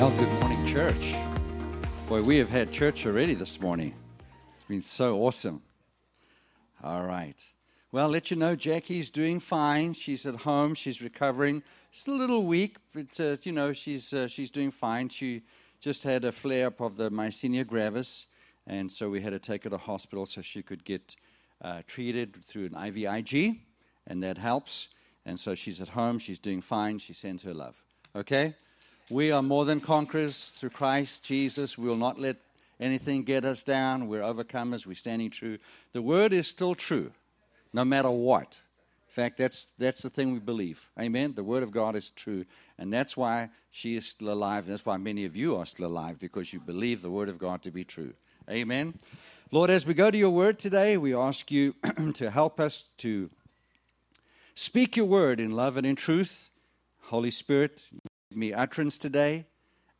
Well, good morning, church. Boy, we have had church already this morning. It's been so awesome. All right. Well, let you know Jackie's doing fine. She's at home. She's recovering. She's a little weak, but uh, you know she's uh, she's doing fine. She just had a flare up of the myasthenia gravis, and so we had to take her to hospital so she could get uh, treated through an IVIG, and that helps. And so she's at home. She's doing fine. She sends her love. Okay. We are more than conquerors through Christ Jesus. We will not let anything get us down. We're overcomers. We're standing true. The word is still true, no matter what. In fact, that's, that's the thing we believe. Amen? The word of God is true. And that's why she is still alive. And That's why many of you are still alive, because you believe the word of God to be true. Amen? Lord, as we go to your word today, we ask you to help us to speak your word in love and in truth. Holy Spirit, give me utterance today,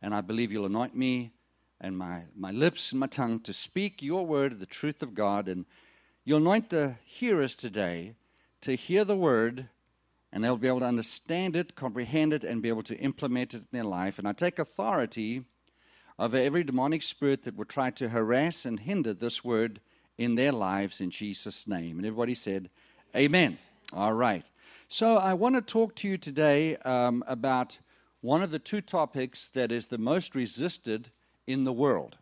and I believe you'll anoint me and my, my lips and my tongue to speak your word, the truth of God, and you'll anoint the hearers today to hear the word, and they'll be able to understand it, comprehend it, and be able to implement it in their life. And I take authority over every demonic spirit that would try to harass and hinder this word in their lives in Jesus' name. And everybody said, Amen. All right. So I want to talk to you today um, about one of the two topics that is the most resisted in the world.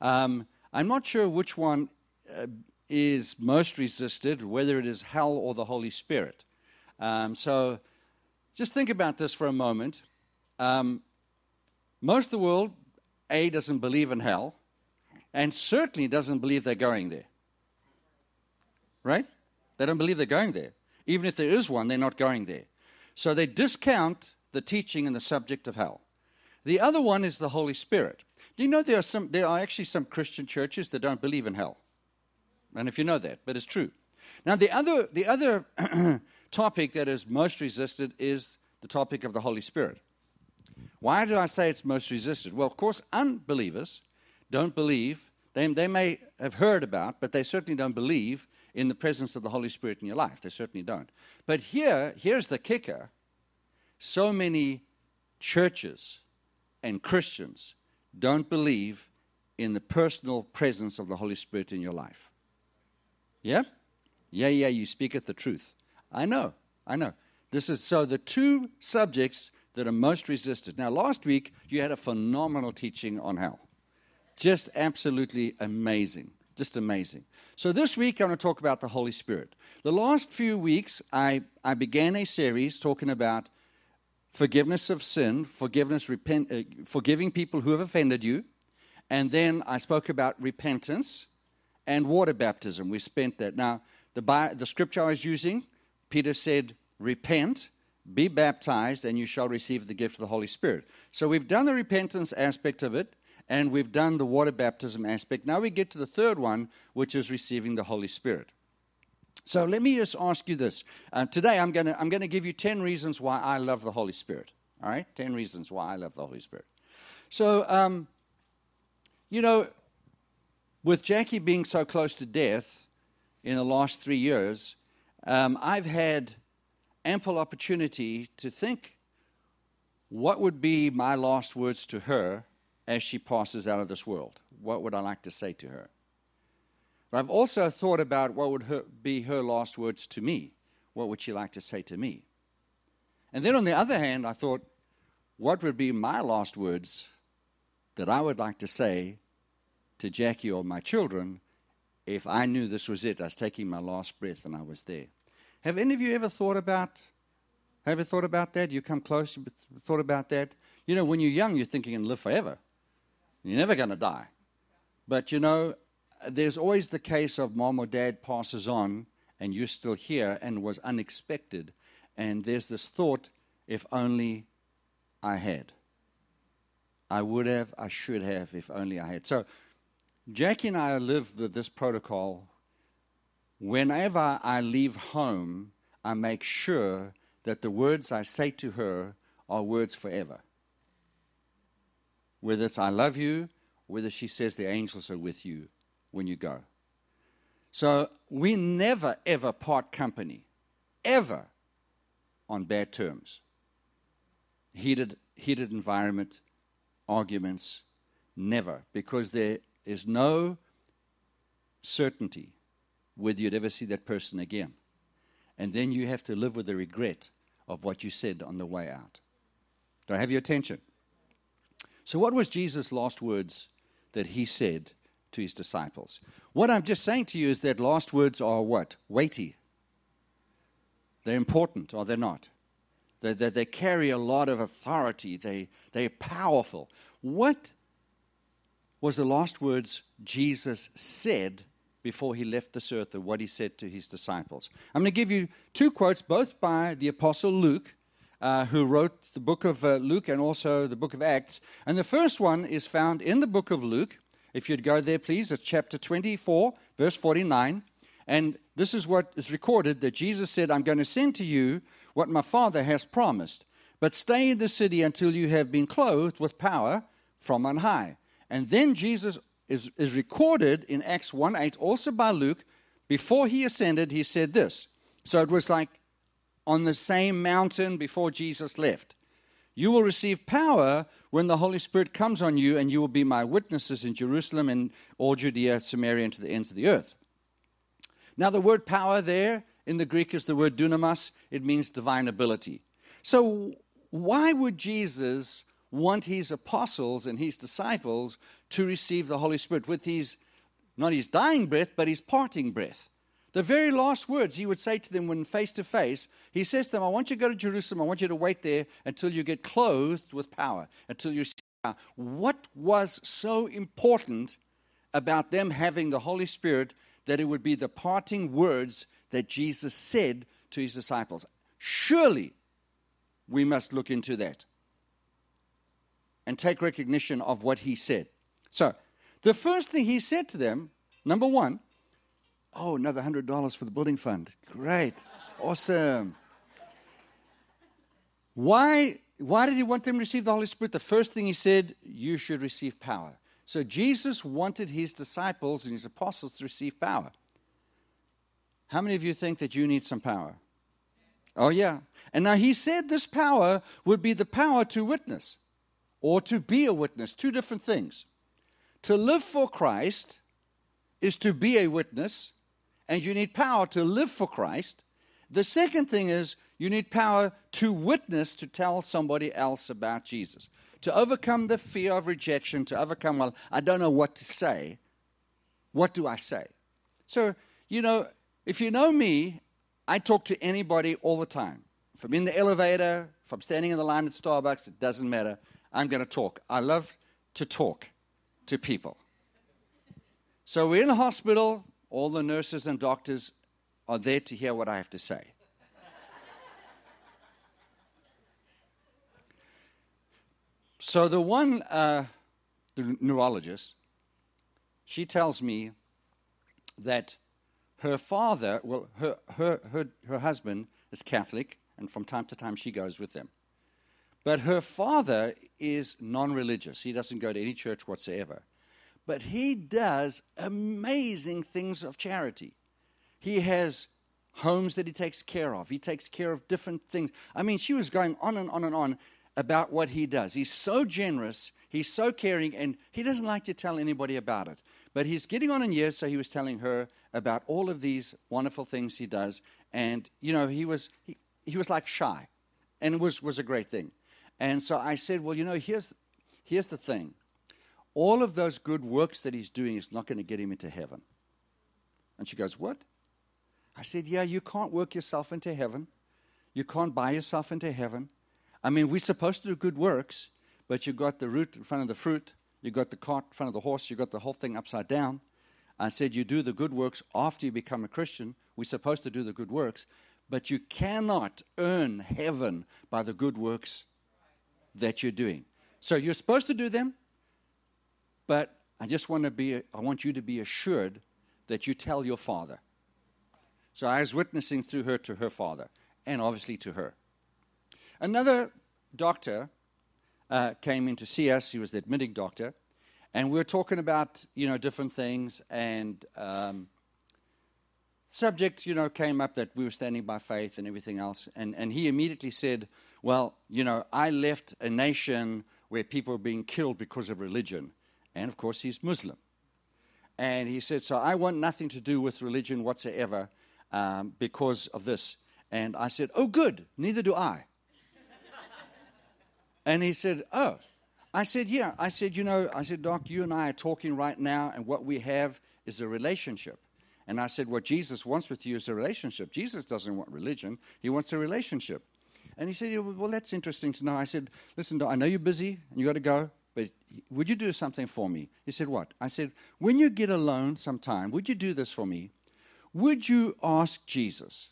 Um, I'm not sure which one uh, is most resisted, whether it is hell or the Holy Spirit. Um, so just think about this for a moment. Um, most of the world, A, doesn't believe in hell, and certainly doesn't believe they're going there. Right? They don't believe they're going there. Even if there is one, they're not going there. So they discount the teaching and the subject of hell. The other one is the Holy Spirit. Do you know there are some there are actually some Christian churches that don't believe in hell? And if you know that, but it's true. Now the other the other topic that is most resisted is the topic of the Holy Spirit. Why do I say it's most resisted? Well, of course, unbelievers don't believe. They, they may have heard about, but they certainly don't believe in the presence of the Holy Spirit in your life. They certainly don't. But here, here's the kicker so many churches and Christians don't believe in the personal presence of the Holy Spirit in your life. Yeah? Yeah, yeah, you speaketh the truth. I know, I know. This is so the two subjects that are most resisted. Now, last week you had a phenomenal teaching on hell. Just absolutely amazing. Just amazing. So, this week I'm going to talk about the Holy Spirit. The last few weeks I, I began a series talking about forgiveness of sin, forgiveness, repent, uh, forgiving people who have offended you. And then I spoke about repentance and water baptism. We spent that. Now, the, the scripture I was using, Peter said, Repent, be baptized, and you shall receive the gift of the Holy Spirit. So we've done the repentance aspect of it, and we've done the water baptism aspect. Now we get to the third one, which is receiving the Holy Spirit. So let me just ask you this. Uh, today I'm going to I'm gonna give you 10 reasons why I love the Holy Spirit. All right? 10 reasons why I love the Holy Spirit. So, um, you know, with Jackie being so close to death in the last three years, um, I've had ample opportunity to think what would be my last words to her as she passes out of this world? What would I like to say to her? But I've also thought about what would her, be her last words to me. What would she like to say to me? And then on the other hand, I thought, what would be my last words that I would like to say to Jackie or my children if I knew this was it? I was taking my last breath and I was there. Have any of you ever thought about? Have you thought about that? You come close, thought about that? You know, when you're young, you're thinking and live forever. You're never going to die. But you know, there's always the case of mom or dad passes on and you're still here and was unexpected. And there's this thought if only I had. I would have, I should have, if only I had. So, Jackie and I live with this protocol. Whenever I leave home, I make sure that the words I say to her are words forever. whether it's I love you, whether she says the angels are with you when you go. So we never, ever part company, ever on bad terms. Heated, heated environment, arguments, never, because there is no certainty whether you'd ever see that person again. And then you have to live with the regret of what you said on the way out. Do I have your attention? So, what was Jesus' last words that he said to his disciples? What I'm just saying to you is that last words are what? Weighty. They're important, are they not? They, they, they carry a lot of authority, they, they're powerful. What was the last words Jesus said before he left this earth and what he said to his disciples. I'm going to give you two quotes, both by the Apostle Luke, uh, who wrote the book of uh, Luke and also the book of Acts. And the first one is found in the book of Luke. If you'd go there, please, it's chapter 24, verse 49. And this is what is recorded that Jesus said, I'm going to send to you what my Father has promised, but stay in the city until you have been clothed with power from on high. And then Jesus is, is recorded in Acts 1 8, also by Luke. Before he ascended, he said this. So it was like on the same mountain before Jesus left. You will receive power when the Holy Spirit comes on you, and you will be my witnesses in Jerusalem and all Judea, Samaria, and to the ends of the earth. Now, the word power there in the Greek is the word dunamis, it means divine ability. So, why would Jesus want his apostles and his disciples to receive the Holy Spirit with his, not his dying breath, but his parting breath. The very last words he would say to them when face to face, he says to them, I want you to go to Jerusalem. I want you to wait there until you get clothed with power, until you see power. What was so important about them having the Holy Spirit that it would be the parting words that Jesus said to his disciples? Surely we must look into that and take recognition of what he said. So, the first thing he said to them, number one, oh, another $100 for the building fund. Great. Awesome. Why, why did he want them to receive the Holy Spirit? The first thing he said, you should receive power. So Jesus wanted his disciples and his apostles to receive power. How many of you think that you need some power? Oh, yeah. And now he said this power would be the power to witness or to be a witness, two different things. To live for Christ is to be a witness, and you need power to live for Christ. The second thing is you need power to witness, to tell somebody else about Jesus, to overcome the fear of rejection, to overcome, well, I don't know what to say. What do I say? So, you know, if you know me, I talk to anybody all the time. If I'm in the elevator, if I'm standing in the line at Starbucks, it doesn't matter. I'm going to talk. I love to talk to people. So we're in the hospital. All the nurses and doctors are there to hear what I have to say. so the one, uh, the neurologist, she tells me that her father, well, her, her, her, her husband is Catholic, and from time to time she goes with them. But her father is non religious. He doesn't go to any church whatsoever. But he does amazing things of charity. He has homes that he takes care of, he takes care of different things. I mean, she was going on and on and on about what he does. He's so generous, he's so caring, and he doesn't like to tell anybody about it. But he's getting on in years, so he was telling her about all of these wonderful things he does. And, you know, he was, he, he was like shy, and it was, was a great thing. And so I said, Well, you know, here's, here's the thing all of those good works that he's doing is not going to get him into heaven. And she goes, What? I said, Yeah, you can't work yourself into heaven. You can't buy yourself into heaven. I mean, we're supposed to do good works, but you got the root in front of the fruit, you got the cart in front of the horse, you got the whole thing upside down. I said, You do the good works after you become a Christian. We're supposed to do the good works, but you cannot earn heaven by the good works that you're doing. So you're supposed to do them, but I just want to be I want you to be assured that you tell your father. So I was witnessing through her to her father and obviously to her. Another doctor uh, came in to see us. He was the admitting doctor. And we were talking about, you know, different things. And um, subject, you know, came up that we were standing by faith and everything else. And, and he immediately said, well, you know, I left a nation where people were being killed because of religion. And of course, he's Muslim. And he said, so I want nothing to do with religion whatsoever um, because of this. And I said, oh, good, neither do I. and he said, oh. I said, yeah. I said, you know, I said, Doc, you and I are talking right now, and what we have is a relationship. And I said, what Jesus wants with you is a relationship. Jesus doesn't want religion, he wants a relationship. And he said, well, that's interesting to know. I said, listen, I know you're busy and you got to go, but would you do something for me? He said, what? I said, when you get alone sometime, would you do this for me? Would you ask Jesus,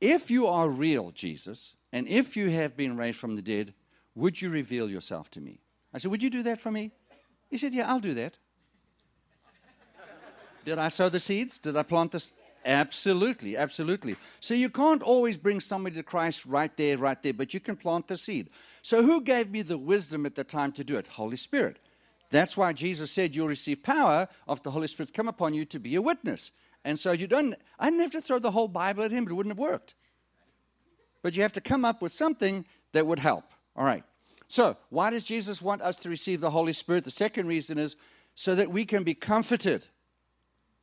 if you are real, Jesus, and if you have been raised from the dead, would you reveal yourself to me? I said, Would you do that for me? He said, Yeah, I'll do that. Did I sow the seeds? Did I plant this? Absolutely, absolutely. So you can't always bring somebody to Christ right there, right there, but you can plant the seed. So who gave me the wisdom at the time to do it? Holy Spirit. That's why Jesus said you'll receive power of the Holy Spirit come upon you to be a witness. And so you don't, I didn't have to throw the whole Bible at him, it wouldn't have worked. But you have to come up with something that would help. All right. So, why does Jesus want us to receive the Holy Spirit? The second reason is so that we can be comforted.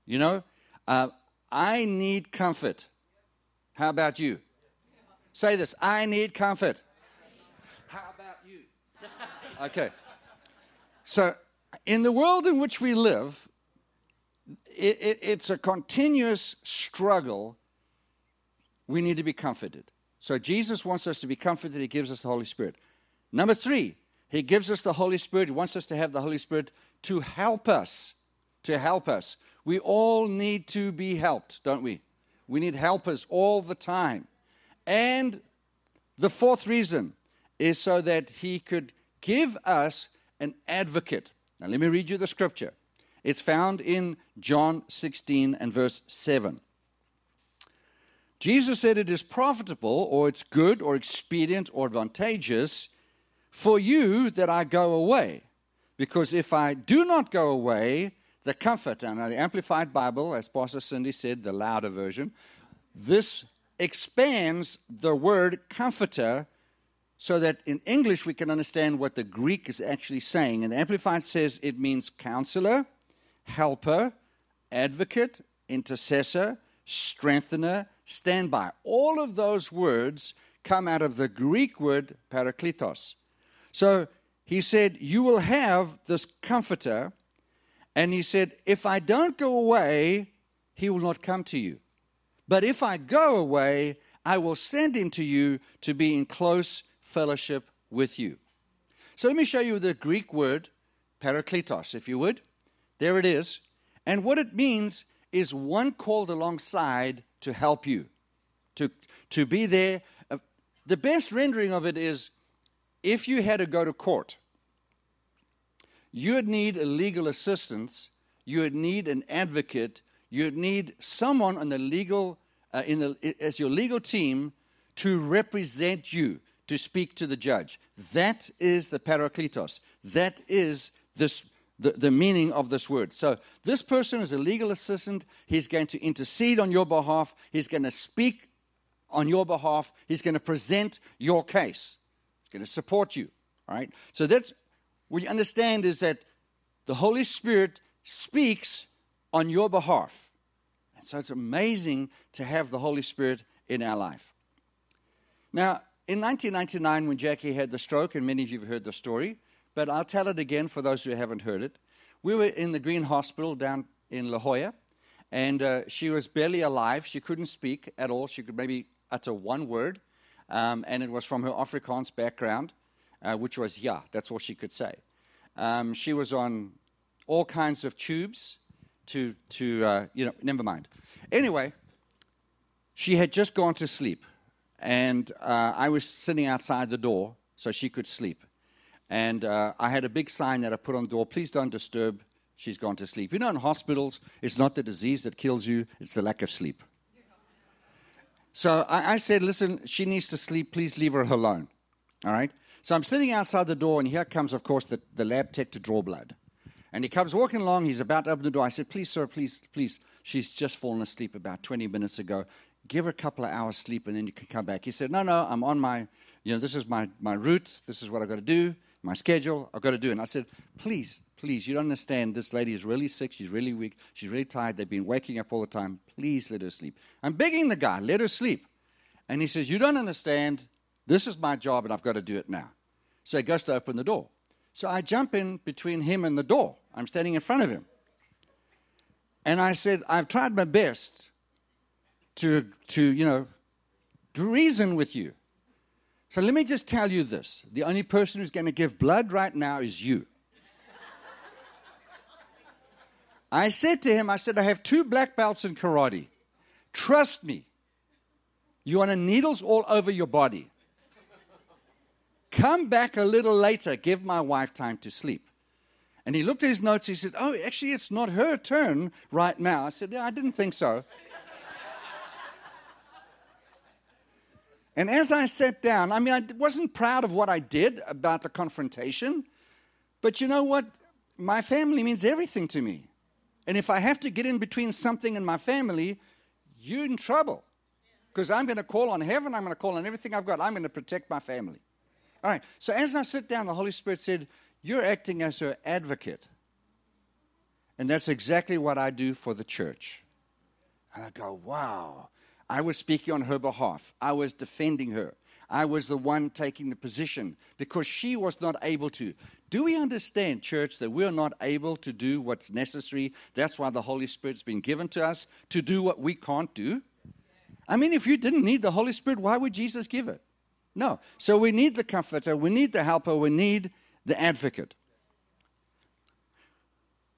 You know, uh, I need comfort. How about you? Say this I need comfort. How about you? Okay. So, in the world in which we live, it, it, it's a continuous struggle. We need to be comforted. So Jesus wants us to be comforted. He gives us the Holy Spirit. Number three, He gives us the Holy Spirit. He wants us to have the Holy Spirit to help us. To help us. We all need to be helped, don't we? We need helpers all the time. And the fourth reason is so that He could give us an advocate. Now, let me read you the scripture. It's found in John 16 and verse 7. Jesus said it is profitable, or it's good, or expedient, or advantageous for you that I go away. Because if I do not go away, the comfort, and the Amplified Bible, as Pastor Cindy said, the louder version, this expands the word comforter so that in English we can understand what the Greek is actually saying. And the Amplified says it means counselor, helper, advocate, intercessor, strengthener, standby. All of those words come out of the Greek word parakletos. So he said, You will have this comforter. And he said, If I don't go away, he will not come to you. But if I go away, I will send him to you to be in close fellowship with you. So let me show you the Greek word parakletos, if you would. There it is. And what it means is one called alongside to help you, to, to be there. Uh, the best rendering of it is if you had to go to court, you'd need a legal assistance, you'd need an advocate, you'd need someone on the legal, uh, in the, as your legal team to represent you, to speak to the judge. That is the parakletos. That is this the, the meaning of this word. So, this person is a legal assistant. He's going to intercede on your behalf. He's going to speak on your behalf. He's going to present your case. He's going to support you. All right? So, that's what you understand is that the Holy Spirit speaks on your behalf. And so, it's amazing to have the Holy Spirit in our life. Now, in 1999, when Jackie had the stroke, and many of you have heard the story, but I'll tell it again for those who haven't heard it. We were in the Green Hospital down in La Jolla, and uh, she was barely alive. She couldn't speak at all. She could maybe utter one word, um, and it was from her Afrikaans background, uh, which was yeah, that's all she could say. Um, she was on all kinds of tubes to, to uh, you know, never mind. Anyway, she had just gone to sleep, and uh, I was sitting outside the door so she could sleep. And uh, I had a big sign that I put on the door please don't disturb. She's gone to sleep. You know, in hospitals, it's not the disease that kills you, it's the lack of sleep. So I, I said, listen, she needs to sleep. Please leave her alone. All right? So I'm sitting outside the door, and here comes, of course, the, the lab tech to draw blood. And he comes walking along. He's about to open the door. I said, Please, sir, please, please. She's just fallen asleep about 20 minutes ago. Give her a couple of hours sleep, and then you can come back. He said, No, no, I'm on my, you know, this is my, my route. This is what I've got to do, my schedule. I've got to do. And I said, Please, please, you don't understand. This lady is really sick. She's really weak. She's really tired. They've been waking up all the time. Please let her sleep. I'm begging the guy, let her sleep. And he says, You don't understand. This is my job, and I've got to do it now. So he goes to open the door. So I jump in between him and the door. I'm standing in front of him. And I said, I've tried my best to, to you know, to reason with you. So let me just tell you this the only person who's going to give blood right now is you. I said to him, I said, I have two black belts in karate. Trust me, you want needles all over your body. Come back a little later, give my wife time to sleep. And he looked at his notes. He said, Oh, actually, it's not her turn right now. I said, Yeah, I didn't think so. and as I sat down, I mean, I wasn't proud of what I did about the confrontation, but you know what? My family means everything to me. And if I have to get in between something and my family, you're in trouble. Because I'm going to call on heaven, I'm going to call on everything I've got, I'm going to protect my family. All right, so as I sit down, the Holy Spirit said, You're acting as her advocate. And that's exactly what I do for the church. And I go, Wow. I was speaking on her behalf, I was defending her. I was the one taking the position because she was not able to. Do we understand, church, that we're not able to do what's necessary? That's why the Holy Spirit's been given to us to do what we can't do. I mean, if you didn't need the Holy Spirit, why would Jesus give it? No. So we need the comforter, we need the helper, we need the advocate.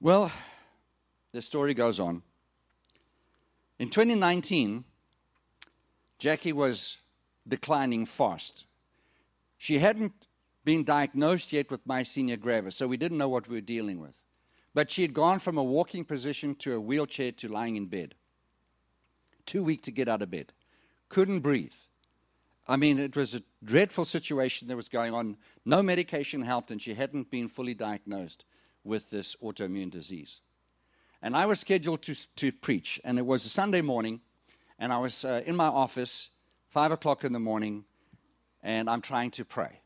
Well, the story goes on. In 2019, Jackie was declining fast. She hadn't been diagnosed yet with myasthenia gravis, so we didn't know what we were dealing with. But she had gone from a walking position to a wheelchair to lying in bed. Too weak to get out of bed. Couldn't breathe. I mean, it was a dreadful situation that was going on. No medication helped, and she hadn't been fully diagnosed with this autoimmune disease. And I was scheduled to, to preach, and it was a Sunday morning, and I was uh, in my office, 5 o'clock in the morning, and I'm trying to pray.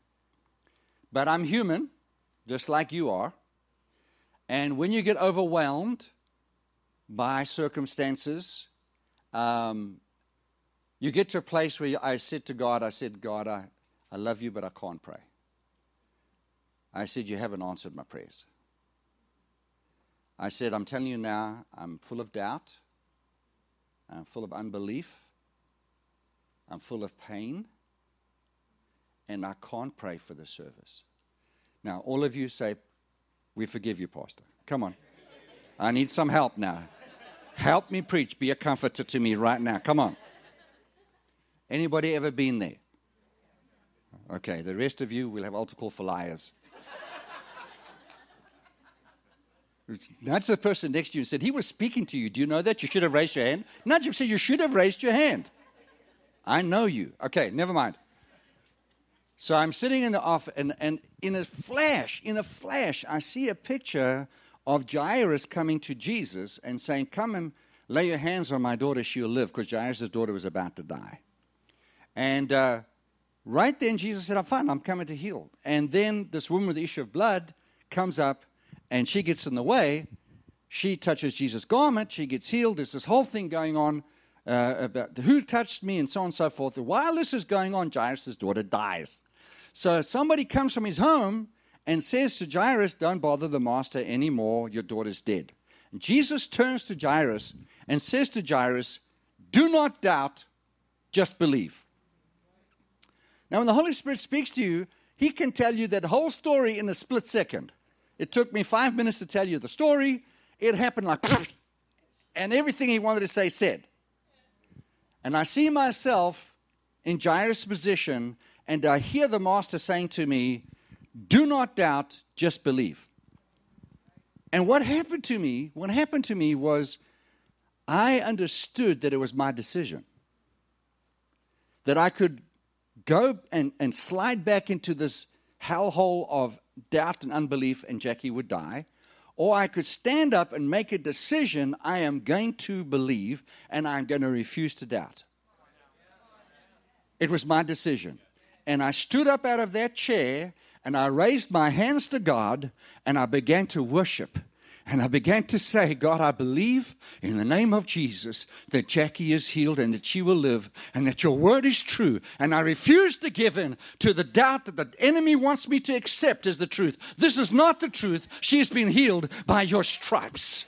But I'm human, just like you are. And when you get overwhelmed by circumstances, um, you get to a place where I said to God, I said, God, I, I love you, but I can't pray. I said, You haven't answered my prayers. I said, I'm telling you now, I'm full of doubt. I'm full of unbelief. I'm full of pain. And I can't pray for the service. Now, all of you say, We forgive you, Pastor. Come on. I need some help now. Help me preach. Be a comforter to me right now. Come on. Anybody ever been there? Okay, the rest of you will have altar call for liars. Nudge the person next to you and said, He was speaking to you. Do you know that? You should have raised your hand. Nudge him said, You should have raised your hand. I know you. Okay, never mind. So I'm sitting in the office, and, and in a flash, in a flash, I see a picture of Jairus coming to Jesus and saying, Come and lay your hands on my daughter, she'll live, because Jairus' daughter was about to die. And uh, right then, Jesus said, I'm fine, I'm coming to heal. And then this woman with the issue of blood comes up and she gets in the way. She touches Jesus' garment, she gets healed. There's this whole thing going on uh, about who touched me and so on and so forth. While this is going on, Jairus' daughter dies. So somebody comes from his home and says to Jairus, Don't bother the master anymore, your daughter's dead. And Jesus turns to Jairus and says to Jairus, Do not doubt, just believe. Now, when the Holy Spirit speaks to you, He can tell you that whole story in a split second. It took me five minutes to tell you the story. It happened like, and everything He wanted to say said. And I see myself in Jairus' position, and I hear the Master saying to me, Do not doubt, just believe. And what happened to me, what happened to me was I understood that it was my decision. That I could go and, and slide back into this hellhole of doubt and unbelief and Jackie would die, or I could stand up and make a decision I am going to believe and I'm going to refuse to doubt. It was my decision. And I stood up out of that chair and I raised my hands to God and I began to worship. And I began to say, God, I believe in the name of Jesus that Jackie is healed and that she will live and that your word is true. And I refuse to give in to the doubt that the enemy wants me to accept as the truth. This is not the truth. She has been healed by your stripes.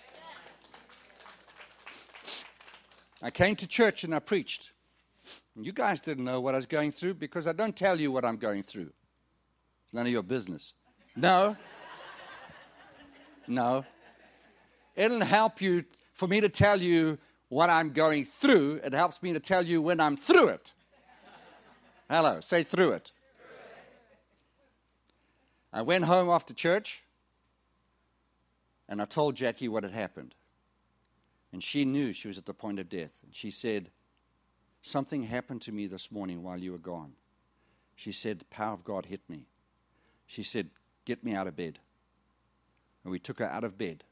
I came to church and I preached. You guys didn't know what I was going through because I don't tell you what I'm going through. It's none of your business. No. No. It'll help you for me to tell you what I'm going through. It helps me to tell you when I'm through it. Hello, say through it. I went home after church and I told Jackie what had happened. And she knew she was at the point of death. And she said, Something happened to me this morning while you were gone. She said, The power of God hit me. She said, Get me out of bed. And we took her out of bed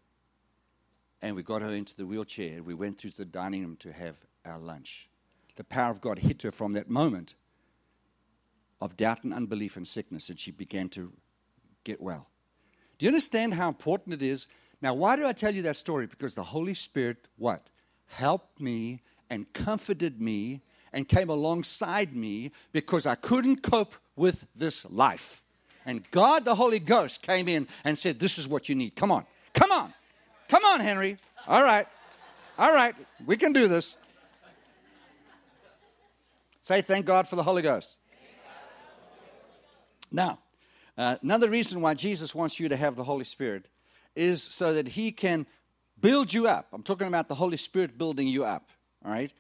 and we got her into the wheelchair. We went to the dining room to have our lunch. The power of God hit her from that moment of doubt and unbelief and sickness, and she began to get well. Do you understand how important it is? Now, why do I tell you that story? Because the Holy Spirit, what? Helped me and comforted me and came alongside me because I couldn't cope with this life. And God, the Holy Ghost, came in and said, This is what you need. Come on, come on, come on, Henry. All right, all right, we can do this. Say, Thank God for the Holy Ghost. Now, uh, another reason why Jesus wants you to have the Holy Spirit is so that He can build you up. I'm talking about the Holy Spirit building you up. All right?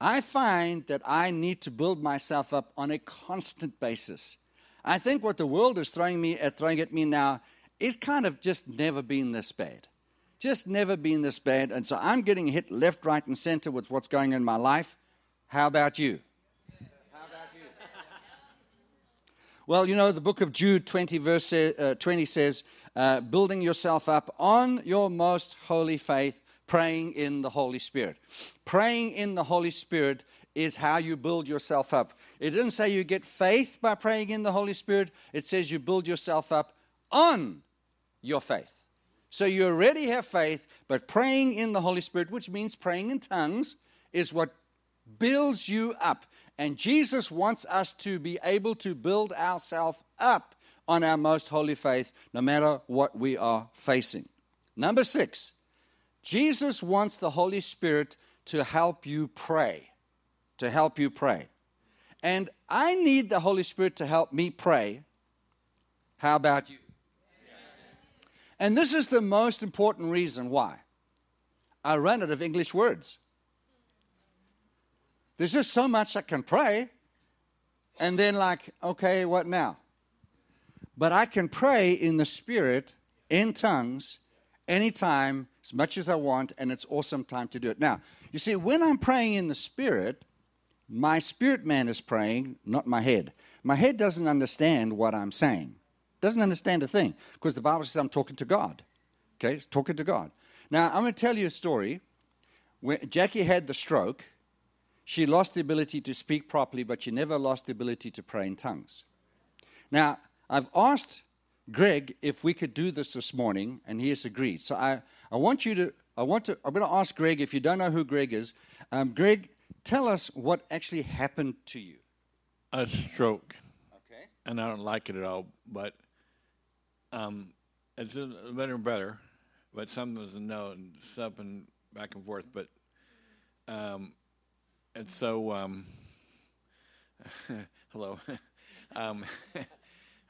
I find that I need to build myself up on a constant basis. I think what the world is throwing me at throwing at me now is kind of just never been this bad. Just never been this bad. And so I'm getting hit left, right, and center with what's going on in my life. How about you? How about you? well, you know, the book of Jude 20, verse uh, 20 says, uh, building yourself up on your most holy faith praying in the Holy Spirit. Praying in the Holy Spirit is how you build yourself up. It didn't say you get faith by praying in the Holy Spirit, it says you build yourself up on your faith. So you already have faith, but praying in the Holy Spirit, which means praying in tongues, is what builds you up. And Jesus wants us to be able to build ourselves up on our most holy faith, no matter what we are facing. Number six, Jesus wants the Holy Spirit to help you pray, to help you pray. And I need the Holy Spirit to help me pray. How about you? And this is the most important reason why. I run out of English words. There's just so much I can pray, and then, like, okay, what now? But I can pray in the Spirit, in tongues, anytime, as much as I want, and it's awesome time to do it. Now, you see, when I'm praying in the Spirit, my spirit man is praying, not my head. My head doesn't understand what I'm saying, doesn't understand a thing, because the Bible says I'm talking to God. Okay, it's talking to God. Now, I'm going to tell you a story. When Jackie had the stroke, she lost the ability to speak properly, but she never lost the ability to pray in tongues. Now, I've asked Greg if we could do this this morning, and he has agreed. So I, I want you to, I want to, I'm going to ask Greg, if you don't know who Greg is, um, Greg, tell us what actually happened to you. A stroke. Okay. And I don't like it at all, but um, it's better and better. But some doesn't know and stuff and back and forth. But um, and so um, hello. um,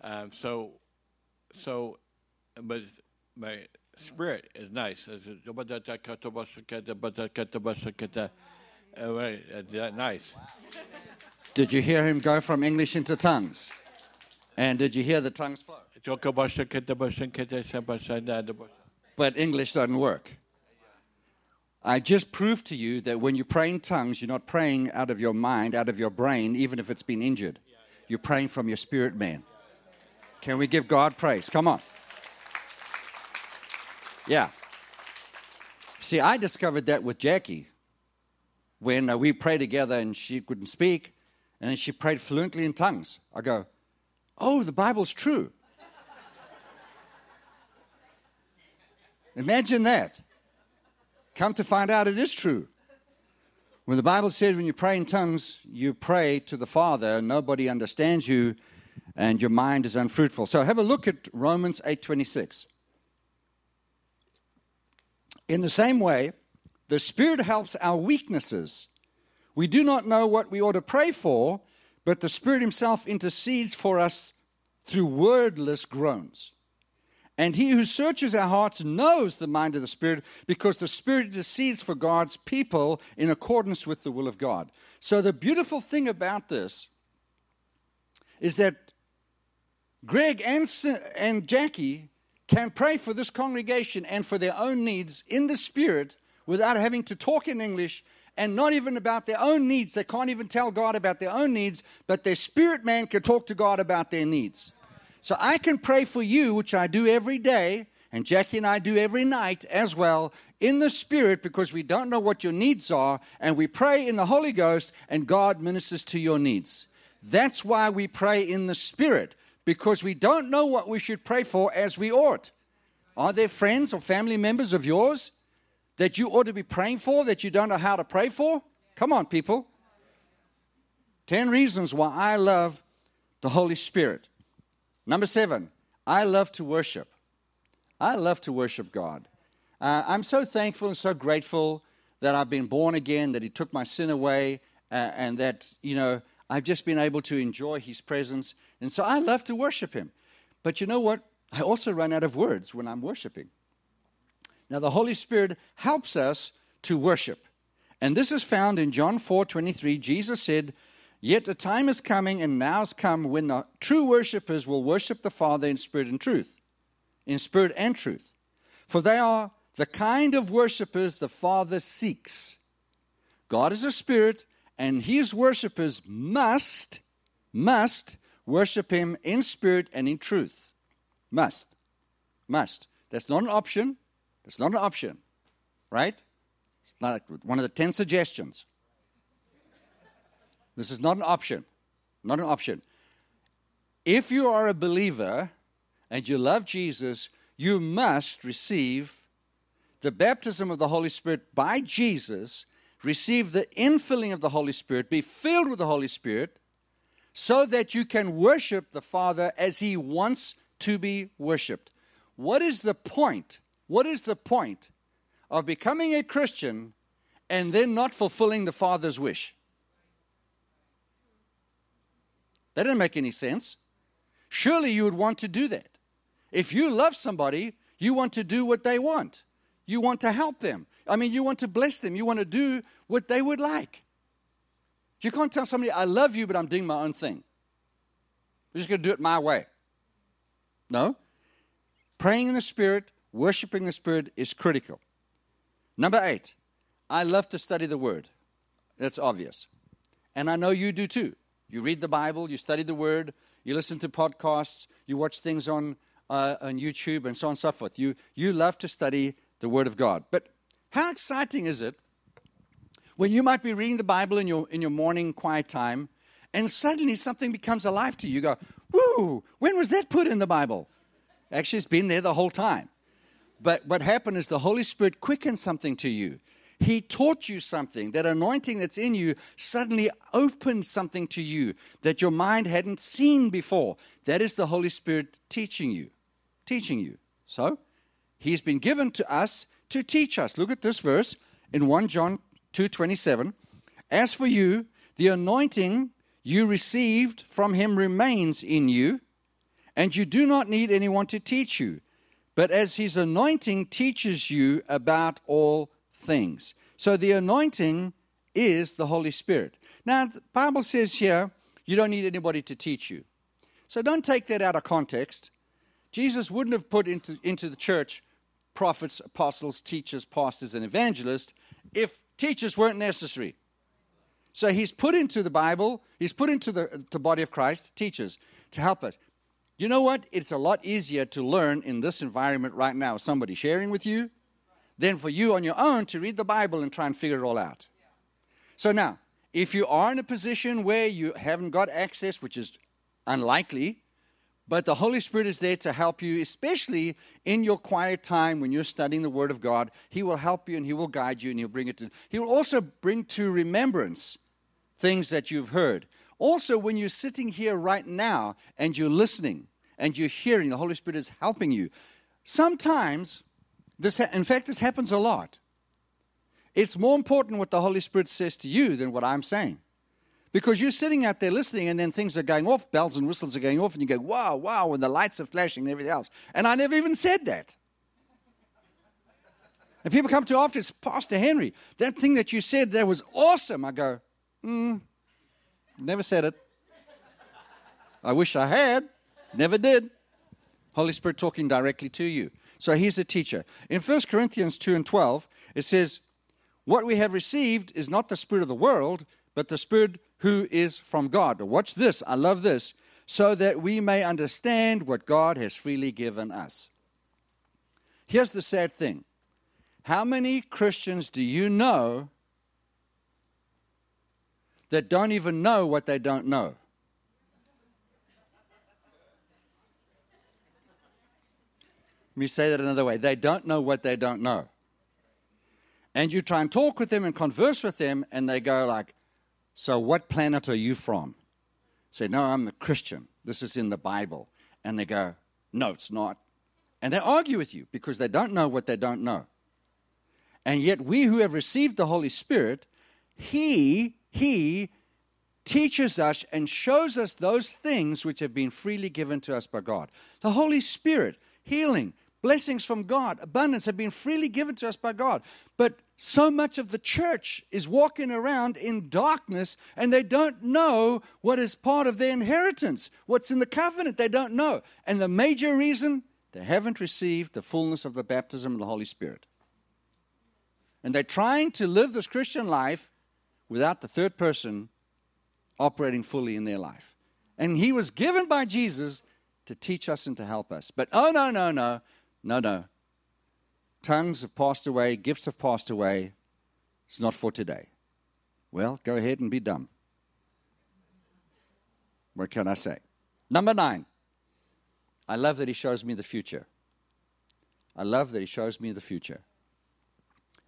um, so so, but my spirit is nice. Nice. Did you hear him go from English into tongues? And did you hear the tongues flow? But English doesn't work. I just proved to you that when you pray in tongues, you're not praying out of your mind, out of your brain, even if it's been injured. You're praying from your spirit man. Can we give God praise? Come on. Yeah. See, I discovered that with Jackie when uh, we prayed together and she couldn't speak, and then she prayed fluently in tongues. I go, Oh, the Bible's true. Imagine that. Come to find out it is true. When the Bible says when you pray in tongues, you pray to the Father, nobody understands you, and your mind is unfruitful. So have a look at Romans 8:26. In the same way, the Spirit helps our weaknesses. We do not know what we ought to pray for, but the Spirit Himself intercedes for us through wordless groans. And he who searches our hearts knows the mind of the Spirit because the Spirit intercedes for God's people in accordance with the will of God. So, the beautiful thing about this is that Greg and, and Jackie can pray for this congregation and for their own needs in the Spirit without having to talk in English and not even about their own needs. They can't even tell God about their own needs, but their spirit man can talk to God about their needs. So I can pray for you, which I do every day, and Jackie and I do every night as well, in the Spirit, because we don't know what your needs are, and we pray in the Holy Ghost, and God ministers to your needs. That's why we pray in the Spirit, because we don't know what we should pray for as we ought. Are there friends or family members of yours that you ought to be praying for that you don't know how to pray for? Come on, people. 10 reasons why I love the Holy Spirit. Number seven, I love to worship. I love to worship God. Uh, I'm so thankful and so grateful that I've been born again, that He took my sin away, uh, and that, you know, I've just been able to enjoy His presence. And so I love to worship Him. But you know what? I also run out of words when I'm worshiping. Now, the Holy Spirit helps us to worship. And this is found in John 4 23. Jesus said, Yet a time is coming, and now come, when the true worshippers will worship the Father in spirit and truth. In spirit and truth. For they are the kind of worshippers the Father seeks. God is a spirit, and his worshippers must, must worship him in spirit and in truth. Must. Must. That's not an option. That's not an option. Right? It's not one of the ten suggestions. This is not an option. Not an option. If you are a believer and you love Jesus, you must receive the baptism of the Holy Spirit by Jesus, receive the infilling of the Holy Spirit, be filled with the Holy Spirit, so that you can worship the Father as He wants to be worshiped. What is the point? What is the point of becoming a Christian and then not fulfilling the Father's wish? That didn't make any sense. Surely you would want to do that. If you love somebody, you want to do what they want. You want to help them. I mean, you want to bless them. You want to do what they would like. You can't tell somebody, I love you, but I'm doing my own thing. I'm just going to do it my way. No. Praying in the Spirit, worshiping the Spirit is critical. Number eight, I love to study the Word. That's obvious. And I know you do too. You read the Bible, you study the Word, you listen to podcasts, you watch things on, uh, on YouTube, and so on and so forth. You, you love to study the Word of God. But how exciting is it when you might be reading the Bible in your, in your morning quiet time, and suddenly something becomes alive to you? You go, Woo, when was that put in the Bible? Actually, it's been there the whole time. But what happened is the Holy Spirit quickened something to you. He taught you something. That anointing that's in you suddenly opened something to you that your mind hadn't seen before. That is the Holy Spirit teaching you. Teaching you. So, He's been given to us to teach us. Look at this verse in 1 John 2:27. As for you, the anointing you received from him remains in you, and you do not need anyone to teach you. But as his anointing teaches you about all things. So the anointing is the Holy Spirit. Now, the Bible says here, you don't need anybody to teach you. So don't take that out of context. Jesus wouldn't have put into, into the church prophets, apostles, teachers, pastors, and evangelists if teachers weren't necessary. So he's put into the Bible, he's put into the, the body of Christ teachers to help us. You know what? It's a lot easier to learn in this environment right now, somebody sharing with you, than for you on your own to read the Bible and try and figure it all out. So now, if you are in a position where you haven't got access, which is unlikely, but the Holy Spirit is there to help you, especially in your quiet time when you're studying the Word of God. He will help you and He will guide you and He'll bring it to, He will also bring to remembrance things that you've heard. Also, when you're sitting here right now and you're listening and you're hearing, the Holy Spirit is helping you. Sometimes, this ha- in fact, this happens a lot. It's more important what the Holy Spirit says to you than what I'm saying. Because you're sitting out there listening, and then things are going off, bells and whistles are going off, and you go, wow, wow, and the lights are flashing and everything else. And I never even said that. And people come to after, Pastor Henry, that thing that you said that was awesome. I go, hmm, never said it. I wish I had, never did. Holy Spirit talking directly to you. So he's a teacher. In 1 Corinthians 2 and 12, it says, What we have received is not the Spirit of the world, but the Spirit who is from God. Watch this, I love this, so that we may understand what God has freely given us. Here's the sad thing how many Christians do you know that don't even know what they don't know? Let me say that another way. They don't know what they don't know. And you try and talk with them and converse with them, and they go like, So what planet are you from? Say, No, I'm a Christian. This is in the Bible. And they go, No, it's not. And they argue with you because they don't know what they don't know. And yet, we who have received the Holy Spirit, He, He teaches us and shows us those things which have been freely given to us by God. The Holy Spirit, healing, blessings from God, abundance have been freely given to us by God. But so much of the church is walking around in darkness and they don't know what is part of their inheritance, what's in the covenant. They don't know. And the major reason, they haven't received the fullness of the baptism of the Holy Spirit. And they're trying to live this Christian life without the third person operating fully in their life. And he was given by Jesus to teach us and to help us. But oh, no, no, no, no, no. Tongues have passed away, gifts have passed away. It's not for today. Well, go ahead and be dumb. What can I say? Number nine, I love that he shows me the future. I love that he shows me the future.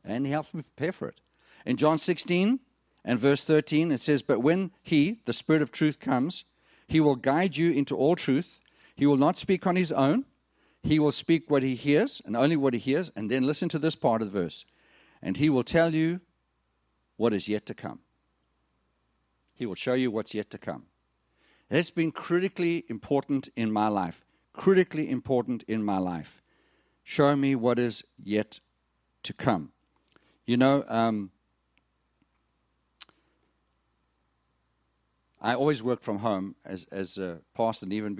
And he helps me prepare for it. In John 16 and verse 13, it says, But when he, the Spirit of truth, comes, he will guide you into all truth. He will not speak on his own. He will speak what he hears, and only what he hears. And then listen to this part of the verse. And he will tell you what is yet to come. He will show you what's yet to come. It's been critically important in my life. Critically important in my life. Show me what is yet to come. You know, um, I always work from home as, as a pastor, and even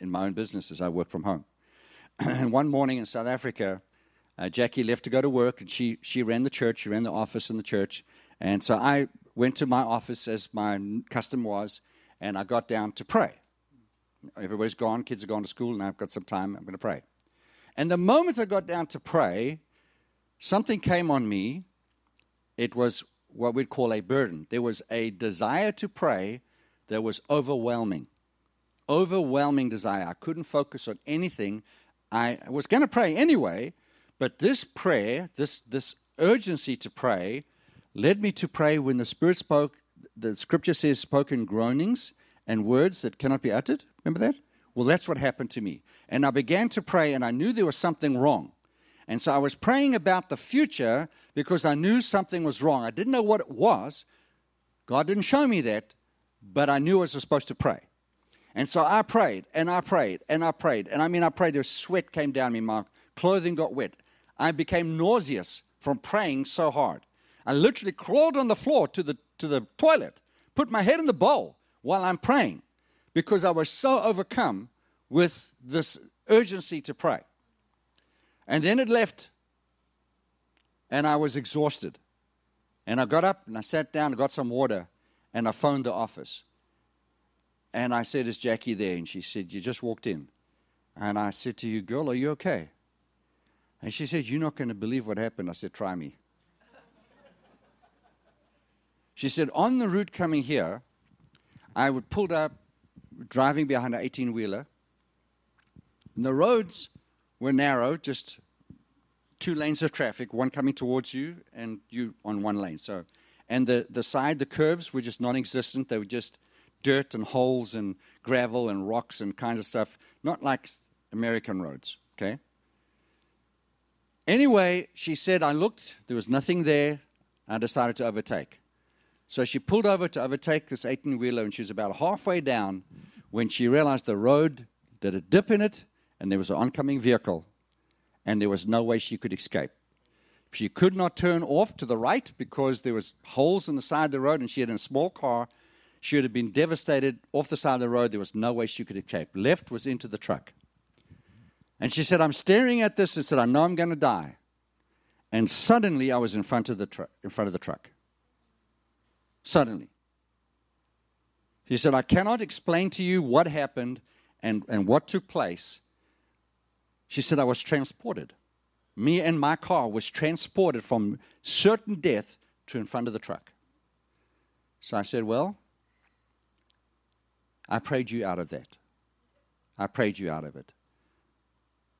in my own businesses, I work from home. and one morning in South Africa, uh, Jackie left to go to work, and she, she ran the church, she ran the office in the church. And so I went to my office as my custom was, and I got down to pray. Everybody's gone, kids are gone to school, and I've got some time, I'm going to pray. And the moment I got down to pray, something came on me. It was what we'd call a burden. There was a desire to pray that was overwhelming. Overwhelming desire. I couldn't focus on anything. I was going to pray anyway, but this prayer, this, this urgency to pray, led me to pray when the Spirit spoke. The scripture says, spoken groanings and words that cannot be uttered. Remember that? Well, that's what happened to me. And I began to pray, and I knew there was something wrong. And so I was praying about the future because I knew something was wrong. I didn't know what it was. God didn't show me that, but I knew I was supposed to pray. And so I prayed and I prayed and I prayed. And I mean, I prayed, there's sweat came down me, my clothing got wet. I became nauseous from praying so hard. I literally crawled on the floor to the, to the toilet, put my head in the bowl while I'm praying because I was so overcome with this urgency to pray. And then it left, and I was exhausted. And I got up and I sat down, and got some water, and I phoned the office. And I said, Is Jackie there? And she said, You just walked in. And I said to you, Girl, are you okay? And she said, You're not going to believe what happened. I said, Try me. She said, On the route coming here, I would pulled up driving behind an 18 wheeler. And the roads were narrow, just two lanes of traffic, one coming towards you and you on one lane. So, and the, the side, the curves were just non existent. They were just dirt and holes and gravel and rocks and kinds of stuff, not like American roads, okay? Anyway, she said, I looked, there was nothing there. I decided to overtake. So she pulled over to overtake this 18 wheeler, and she was about halfway down when she realized the road did a dip in it, and there was an oncoming vehicle, and there was no way she could escape. She could not turn off to the right because there was holes in the side of the road, and she had a small car. She would have been devastated off the side of the road. There was no way she could escape. Left was into the truck. And she said, I'm staring at this and said, I know I'm going to die. And suddenly I was in front of the, tr- in front of the truck. Suddenly. She said, I cannot explain to you what happened and, and what took place. She said, I was transported. Me and my car was transported from certain death to in front of the truck. So I said, Well, I prayed you out of that. I prayed you out of it.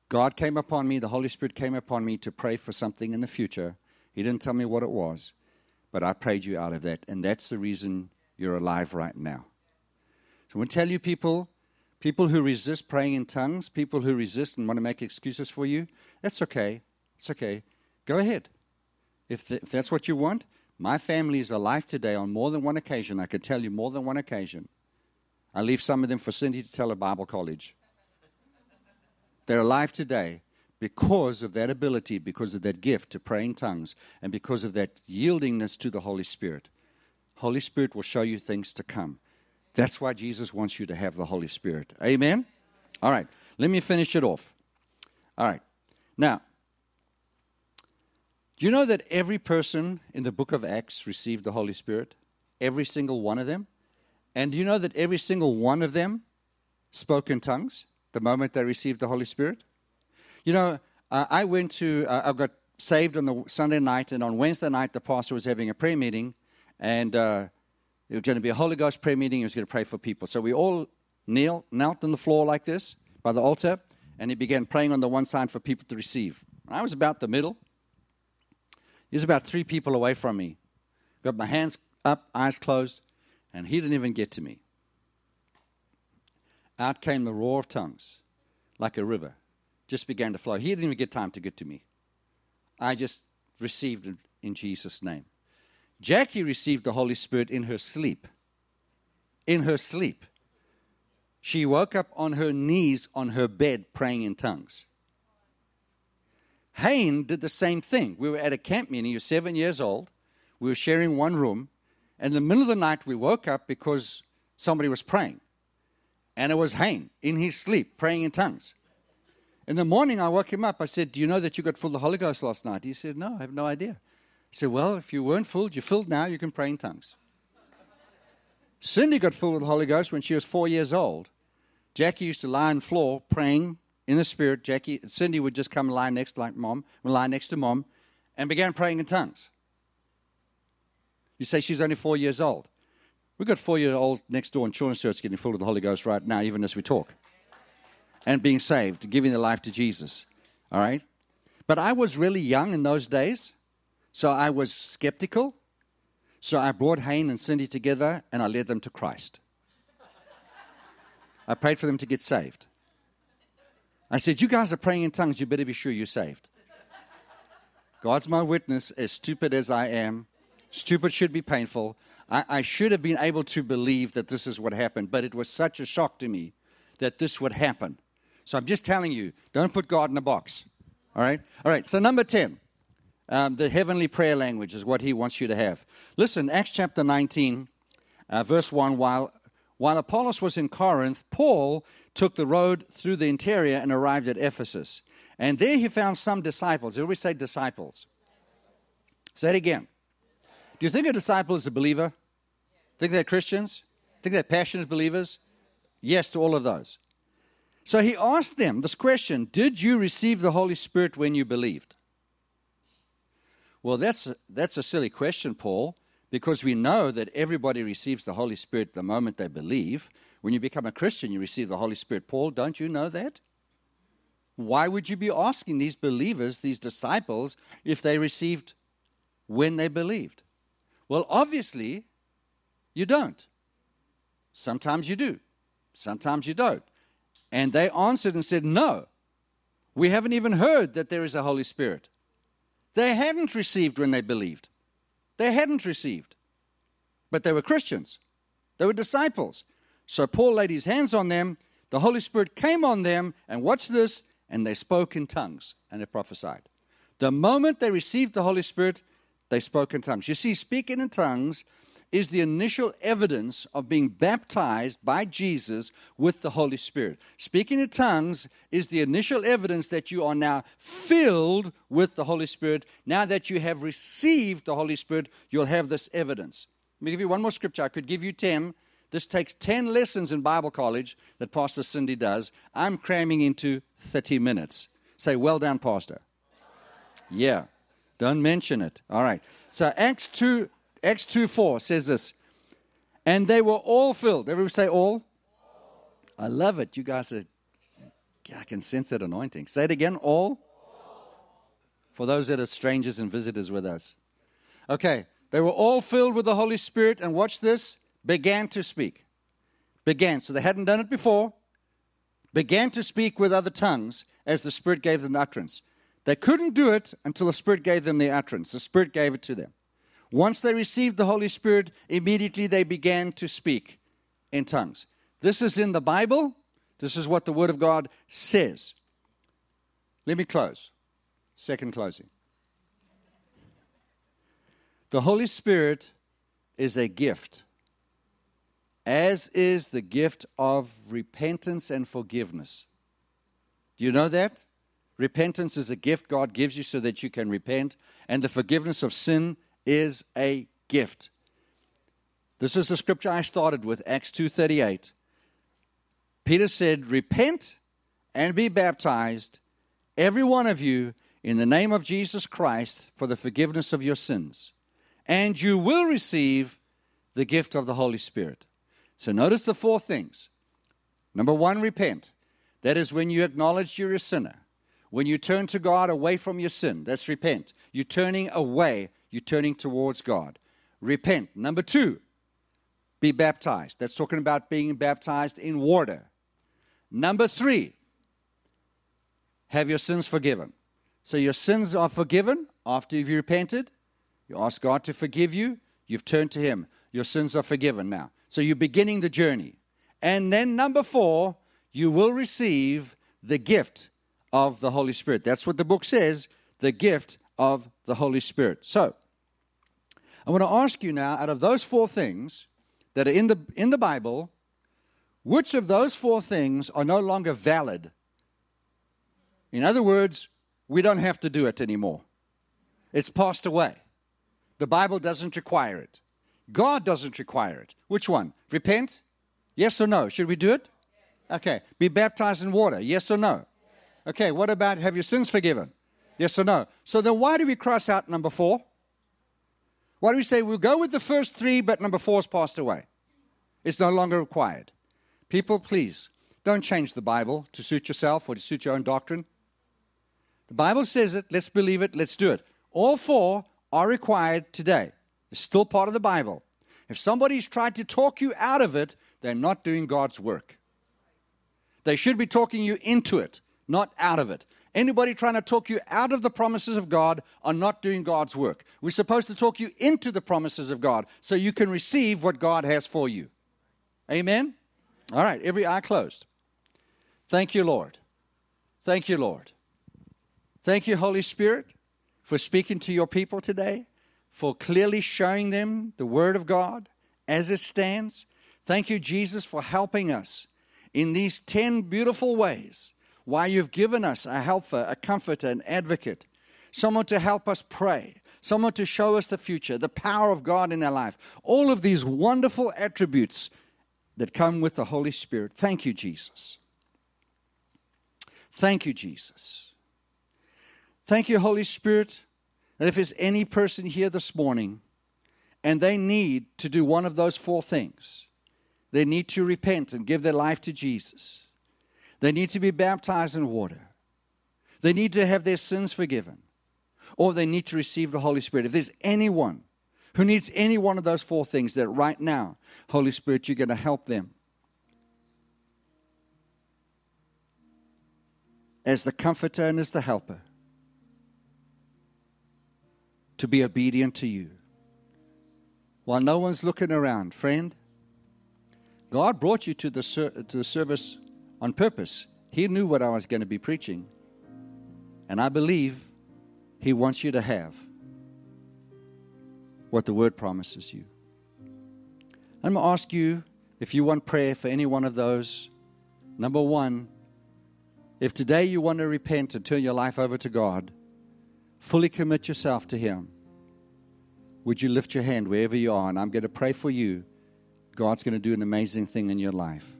God came upon me, the Holy Spirit came upon me to pray for something in the future. He didn't tell me what it was, but I prayed you out of that. And that's the reason you're alive right now. So I want to tell you, people, people who resist praying in tongues, people who resist and want to make excuses for you, that's okay. It's okay. Go ahead. If, if that's what you want, my family is alive today on more than one occasion. I could tell you more than one occasion. I leave some of them for Cindy to tell at Bible college. They're alive today because of that ability, because of that gift to pray in tongues, and because of that yieldingness to the Holy Spirit. Holy Spirit will show you things to come. That's why Jesus wants you to have the Holy Spirit. Amen? All right, let me finish it off. All right. Now, do you know that every person in the book of Acts received the Holy Spirit? Every single one of them? And do you know that every single one of them spoke in tongues the moment they received the Holy Spirit? You know, uh, I went to, uh, I got saved on the Sunday night, and on Wednesday night, the pastor was having a prayer meeting, and uh, it was going to be a Holy Ghost prayer meeting. He was going to pray for people. So we all kneel, knelt on the floor like this by the altar, and he began praying on the one side for people to receive. I was about the middle. He was about three people away from me. Got my hands up, eyes closed, and he didn't even get to me. Out came the roar of tongues like a river, just began to flow. He didn't even get time to get to me. I just received in Jesus' name. Jackie received the Holy Spirit in her sleep. In her sleep. She woke up on her knees on her bed praying in tongues. Hain did the same thing. We were at a camp meeting. He was seven years old. We were sharing one room. And in the middle of the night, we woke up because somebody was praying. And it was Hain in his sleep, praying in tongues. In the morning, I woke him up. I said, Do you know that you got full of the Holy Ghost last night? He said, No, I have no idea. I said, Well, if you weren't filled, you're filled now, you can pray in tongues. Cindy got filled with the Holy Ghost when she was four years old. Jackie used to lie on the floor praying in the spirit. Jackie, Cindy would just come and lie next, like mom, lie next to mom, and began praying in tongues. You say she's only four years old. We've got four year old next door in Children's Church getting filled with the Holy Ghost right now, even as we talk, and being saved, giving their life to Jesus. All right? But I was really young in those days, so I was skeptical. So I brought Hain and Cindy together and I led them to Christ. I prayed for them to get saved. I said, You guys are praying in tongues, you better be sure you're saved. God's my witness, as stupid as I am, stupid should be painful. I, I, should have been able to believe that this is what happened, but it was such a shock to me that this would happen. So I'm just telling you, don't put God in a box. All right? All right, so number 10. Um, the heavenly prayer language is what he wants you to have. Listen, Acts chapter 19, uh, verse 1 while, while Apollos was in Corinth, Paul took the road through the interior and arrived at Ephesus. And there he found some disciples. Everybody say disciples. Say it again. Do you think a disciple is a believer? Think they're Christians? Think they're passionate believers? Yes to all of those. So he asked them this question Did you receive the Holy Spirit when you believed? Well, that's that's a silly question, Paul, because we know that everybody receives the Holy Spirit the moment they believe. When you become a Christian, you receive the Holy Spirit. Paul, don't you know that? Why would you be asking these believers, these disciples, if they received when they believed? Well, obviously, you don't. Sometimes you do, sometimes you don't. And they answered and said, No, we haven't even heard that there is a Holy Spirit. They hadn't received when they believed. They hadn't received. But they were Christians, they were disciples. So Paul laid his hands on them. The Holy Spirit came on them, and watch this, and they spoke in tongues and they prophesied. The moment they received the Holy Spirit, they spoke in tongues. You see, speaking in tongues is the initial evidence of being baptized by Jesus with the Holy Spirit. Speaking in tongues is the initial evidence that you are now filled with the Holy Spirit. Now that you have received the Holy Spirit, you'll have this evidence. Let me give you one more scripture. I could give you 10. This takes 10 lessons in Bible college that Pastor Cindy does. I'm cramming into 30 minutes. Say, well done, Pastor. Yeah. Don't mention it. All right. So Acts 2 Acts 2 4 says this. And they were all filled. Everybody say all? I love it. You guys are, I can sense that anointing. Say it again all? For those that are strangers and visitors with us. Okay. They were all filled with the Holy Spirit, and watch this, began to speak. Began. So they hadn't done it before. Began to speak with other tongues as the Spirit gave them the utterance. They couldn't do it until the Spirit gave them the utterance. The Spirit gave it to them. Once they received the Holy Spirit, immediately they began to speak in tongues. This is in the Bible. This is what the Word of God says. Let me close. Second closing. The Holy Spirit is a gift, as is the gift of repentance and forgiveness. Do you know that? Repentance is a gift God gives you so that you can repent, and the forgiveness of sin is a gift. This is the scripture I started with, Acts 2:38. Peter said, "Repent and be baptized, every one of you, in the name of Jesus Christ for the forgiveness of your sins, and you will receive the gift of the Holy Spirit." So notice the four things. Number 1, repent. That is when you acknowledge you're a sinner. When you turn to God away from your sin, that's repent. You're turning away you're turning towards God. Repent. Number two, be baptized. That's talking about being baptized in water. Number three, have your sins forgiven. So your sins are forgiven after you've repented. You ask God to forgive you. You've turned to Him. Your sins are forgiven now. So you're beginning the journey. And then number four, you will receive the gift of the Holy Spirit. That's what the book says the gift of the Holy Spirit. So, I want to ask you now, out of those four things that are in the, in the Bible, which of those four things are no longer valid? In other words, we don't have to do it anymore. It's passed away. The Bible doesn't require it. God doesn't require it. Which one? Repent? Yes or no? Should we do it? Okay. Be baptized in water? Yes or no? Okay. What about have your sins forgiven? Yes or no? So then why do we cross out number four? Why do we say we'll go with the first three, but number four's passed away? It's no longer required. People, please, don't change the Bible to suit yourself or to suit your own doctrine. The Bible says it, let's believe it, let's do it. All four are required today. It's still part of the Bible. If somebody's tried to talk you out of it, they're not doing God's work. They should be talking you into it, not out of it. Anybody trying to talk you out of the promises of God are not doing God's work. We're supposed to talk you into the promises of God so you can receive what God has for you. Amen? All right, every eye closed. Thank you, Lord. Thank you, Lord. Thank you, Holy Spirit, for speaking to your people today, for clearly showing them the Word of God as it stands. Thank you, Jesus, for helping us in these 10 beautiful ways why you've given us a helper, a comforter, an advocate, someone to help us pray, someone to show us the future, the power of God in our life. All of these wonderful attributes that come with the Holy Spirit. Thank you, Jesus. Thank you, Jesus. Thank you, Holy Spirit. And if there's any person here this morning and they need to do one of those four things, they need to repent and give their life to Jesus. They need to be baptized in water. They need to have their sins forgiven. Or they need to receive the Holy Spirit. If there's anyone who needs any one of those four things, that right now, Holy Spirit, you're going to help them. As the comforter and as the helper, to be obedient to you. While no one's looking around, friend, God brought you to the, to the service on purpose. He knew what I was going to be preaching. And I believe He wants you to have what the Word promises you. I'm going to ask you if you want prayer for any one of those. Number one, if today you want to repent and turn your life over to God, fully commit yourself to Him, would you lift your hand wherever you are? And I'm going to pray for you. God's going to do an amazing thing in your life.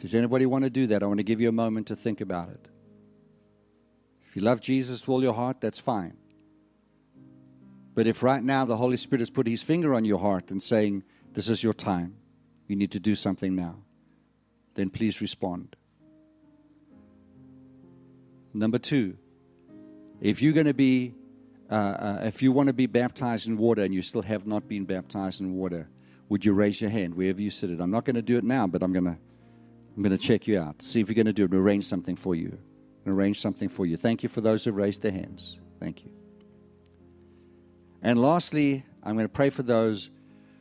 Does anybody want to do that? I want to give you a moment to think about it. If you love Jesus with all your heart, that's fine. But if right now the Holy Spirit has put his finger on your heart and saying, This is your time, you need to do something now, then please respond. Number two, if you're going to be, uh, uh, if you want to be baptized in water and you still have not been baptized in water, would you raise your hand wherever you sit? It. I'm not going to do it now, but I'm going to, I'm going to check you out, see if you're going to do it, arrange something for you, arrange something for you. Thank you for those who raised their hands. Thank you. And lastly, I'm going to pray for those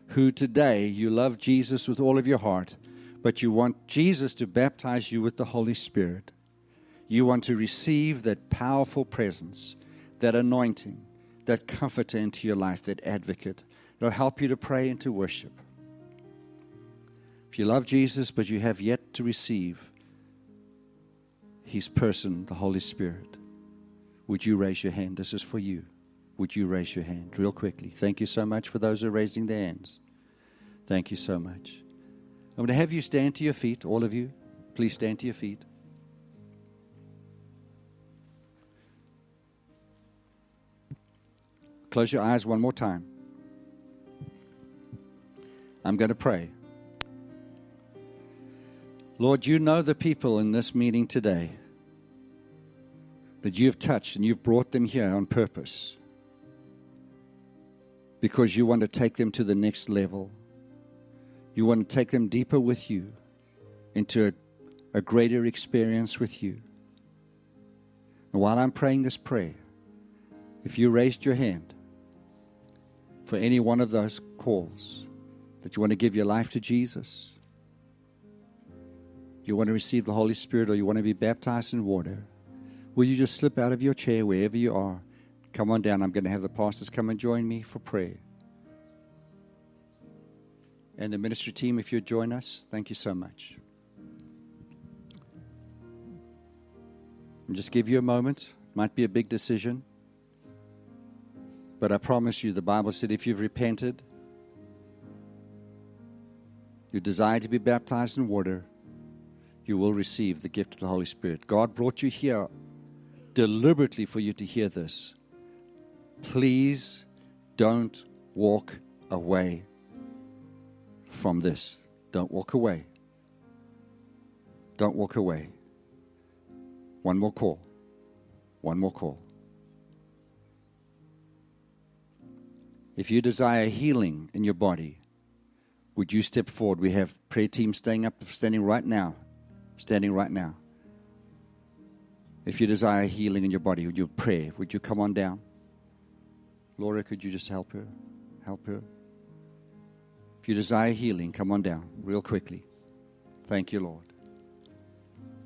who today you love Jesus with all of your heart, but you want Jesus to baptize you with the Holy Spirit. You want to receive that powerful presence, that anointing, that comforter into your life, that advocate that'll help you to pray and to worship. If you love Jesus, but you have yet to receive his person, the Holy Spirit, would you raise your hand? This is for you. Would you raise your hand real quickly? Thank you so much for those who are raising their hands. Thank you so much. I'm going to have you stand to your feet, all of you. Please stand to your feet. Close your eyes one more time. I'm going to pray. Lord, you know the people in this meeting today that you've touched and you've brought them here on purpose because you want to take them to the next level. You want to take them deeper with you into a, a greater experience with you. And while I'm praying this prayer, if you raised your hand for any one of those calls that you want to give your life to Jesus, you want to receive the Holy Spirit, or you want to be baptized in water, will you just slip out of your chair wherever you are Come on down. I'm going to have the pastors come and join me for prayer. And the ministry team, if you'd join us, thank you so much. And just give you a moment. Might be a big decision. But I promise you, the Bible said if you've repented, you desire to be baptized in water, you will receive the gift of the Holy Spirit. God brought you here deliberately for you to hear this. Please don't walk away from this. Don't walk away. Don't walk away. One more call. One more call. If you desire healing in your body, would you step forward? We have prayer team staying up, standing right now. Standing right now. If you desire healing in your body, would you pray? Would you come on down? Laura, could you just help her? Help her. If you desire healing, come on down real quickly. Thank you, Lord.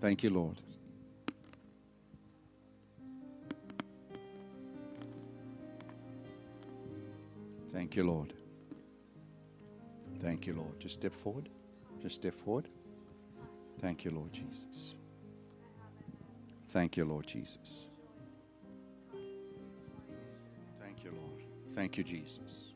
Thank you, Lord. Thank you, Lord. Thank you, Lord. Just step forward. Just step forward. Thank you, Lord Jesus. Thank you, Lord Jesus. Thank you, Lord. Thank you, Jesus.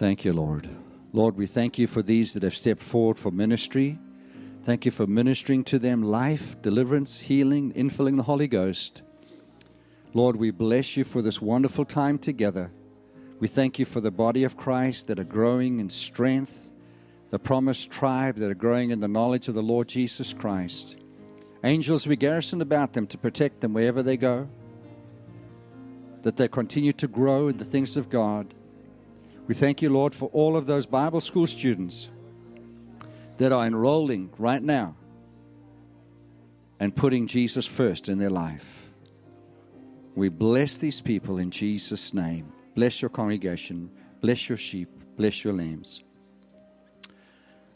Thank you, Lord. Lord, we thank you for these that have stepped forward for ministry. Thank you for ministering to them life, deliverance, healing, infilling the Holy Ghost. Lord, we bless you for this wonderful time together. We thank you for the body of Christ that are growing in strength, the promised tribe that are growing in the knowledge of the Lord Jesus Christ. Angels, we garrison about them to protect them wherever they go, that they continue to grow in the things of God. We thank you, Lord, for all of those Bible school students that are enrolling right now and putting Jesus first in their life. We bless these people in Jesus' name. Bless your congregation. Bless your sheep. Bless your lambs.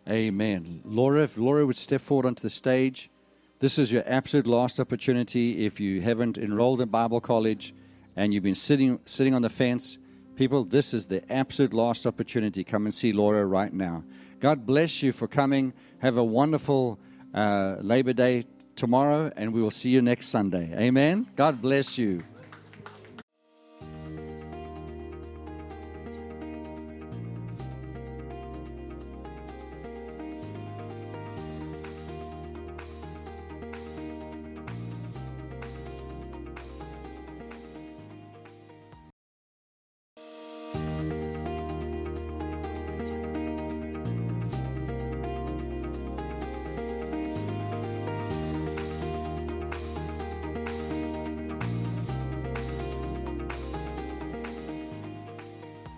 Amen. Laura, if Laura would step forward onto the stage, this is your absolute last opportunity. If you haven't enrolled in Bible college and you've been sitting sitting on the fence, people, this is the absolute last opportunity. Come and see Laura right now. God bless you for coming. Have a wonderful uh, Labor Day tomorrow, and we will see you next Sunday. Amen. God bless you.